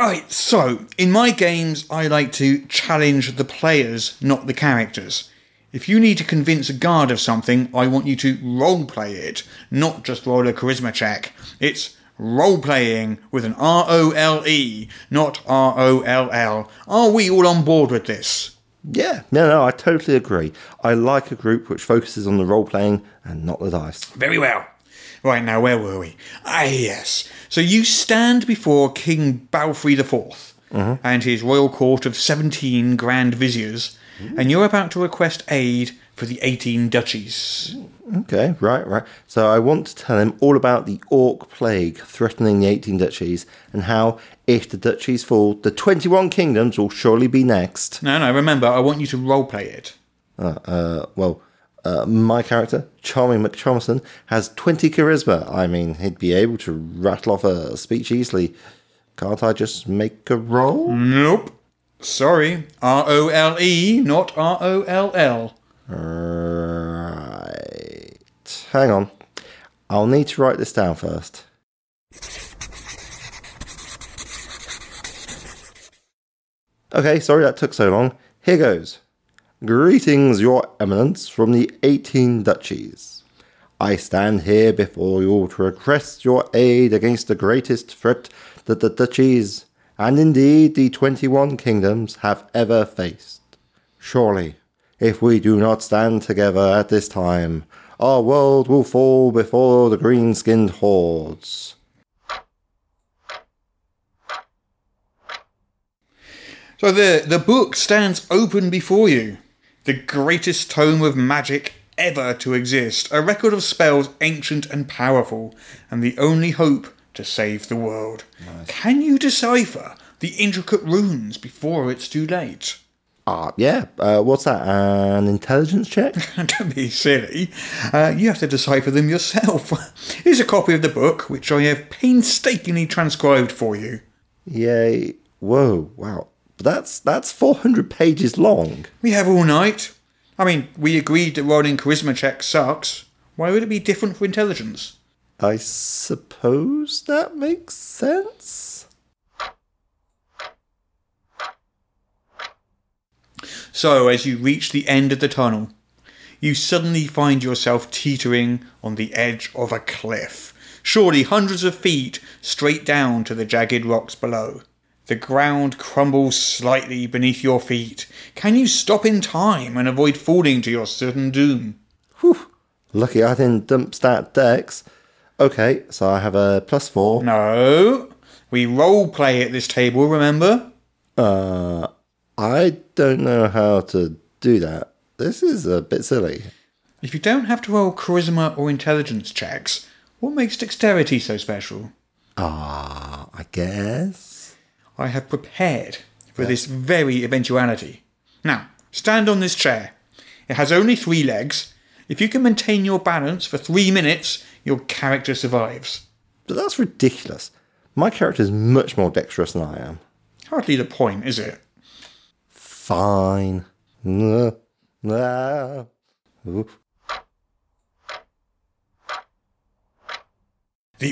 Right, so in my games, I like to challenge the players, not the characters. If you need to convince a guard of something, I want you to roleplay it, not just roll a charisma check. It's role playing with an R O L E, not R O L L. Are we all on board with this? Yeah, no, no, I totally agree. I like a group which focuses on the role playing and not the dice. Very well. Right now, where were we? Ah, yes. So you stand before King Balfrey IV and his royal court of 17 grand viziers, and you're about to request aid for the 18 duchies. Okay, right, right. So I want to tell him all about the Orc Plague threatening the 18 duchies and how, if the duchies fall, the 21 kingdoms will surely be next. No, no, remember, I want you to roleplay it. Uh, uh, well, uh, my character, Charming McChomerson, has 20 charisma. I mean, he'd be able to rattle off a speech easily. Can't I just make a roll? Nope. Sorry, R O L E, not R O L L. Right. Hang on. I'll need to write this down first. Okay, sorry that took so long. Here goes. Greetings, Your Eminence, from the 18 duchies. I stand here before you to request your aid against the greatest threat that the duchies, and indeed the 21 kingdoms, have ever faced. Surely, if we do not stand together at this time, our world will fall before the green skinned hordes. So the, the book stands open before you. The greatest tome of magic ever to exist, a record of spells ancient and powerful, and the only hope to save the world. Can you decipher the intricate runes before it's too late? Ah, yeah, uh, what's that? An intelligence check? Don't be silly. Uh, you have to decipher them yourself. Here's a copy of the book, which I have painstakingly transcribed for you. Yay. Whoa, wow. That's that's 400 pages long. We have all night. I mean, we agreed that rolling charisma check sucks. Why would it be different for intelligence? I suppose that makes sense. So, as you reach the end of the tunnel, you suddenly find yourself teetering on the edge of a cliff, surely hundreds of feet straight down to the jagged rocks below. The ground crumbles slightly beneath your feet. Can you stop in time and avoid falling to your certain doom? Whew. Lucky I didn't dump stat dex. Okay, so I have a plus four. No. We role play at this table, remember? Uh, I don't know how to do that. This is a bit silly. If you don't have to roll charisma or intelligence checks, what makes dexterity so special? Ah, I guess. I have prepared for this very eventuality. Now, stand on this chair. It has only three legs. If you can maintain your balance for three minutes, your character survives. But that's ridiculous. My character is much more dexterous than I am. Hardly the point, is it? Fine. The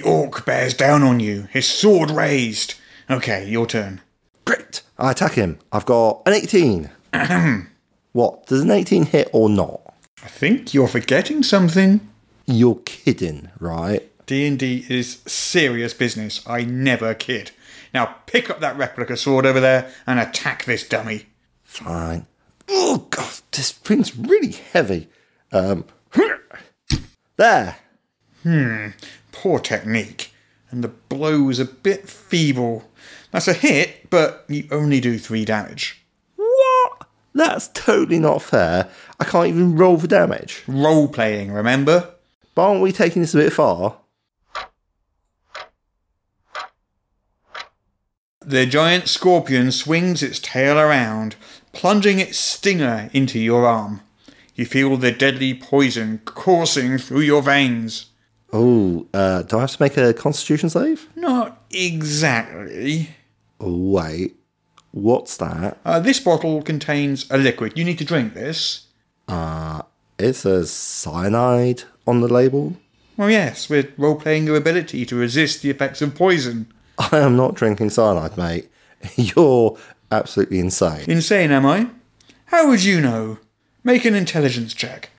orc bears down on you, his sword raised. Okay, your turn. Great. I attack him. I've got an 18. what? Does an 18 hit or not? I think you're forgetting something. You're kidding, right? D&D is serious business. I never kid. Now pick up that replica sword over there and attack this dummy. Fine. Oh god, this thing's really heavy. Um, there. Hmm. Poor technique. And the blow was a bit feeble. That's a hit, but you only do three damage. What? That's totally not fair. I can't even roll for damage. Role playing, remember? But aren't we taking this a bit far? The giant scorpion swings its tail around, plunging its stinger into your arm. You feel the deadly poison coursing through your veins. Oh, uh, do I have to make a constitution save? Not exactly. Wait, what's that? Uh, this bottle contains a liquid. You need to drink this. It says cyanide on the label. Well, yes, we're role playing your ability to resist the effects of poison. I am not drinking cyanide, mate. You're absolutely insane. Insane, am I? How would you know? Make an intelligence check.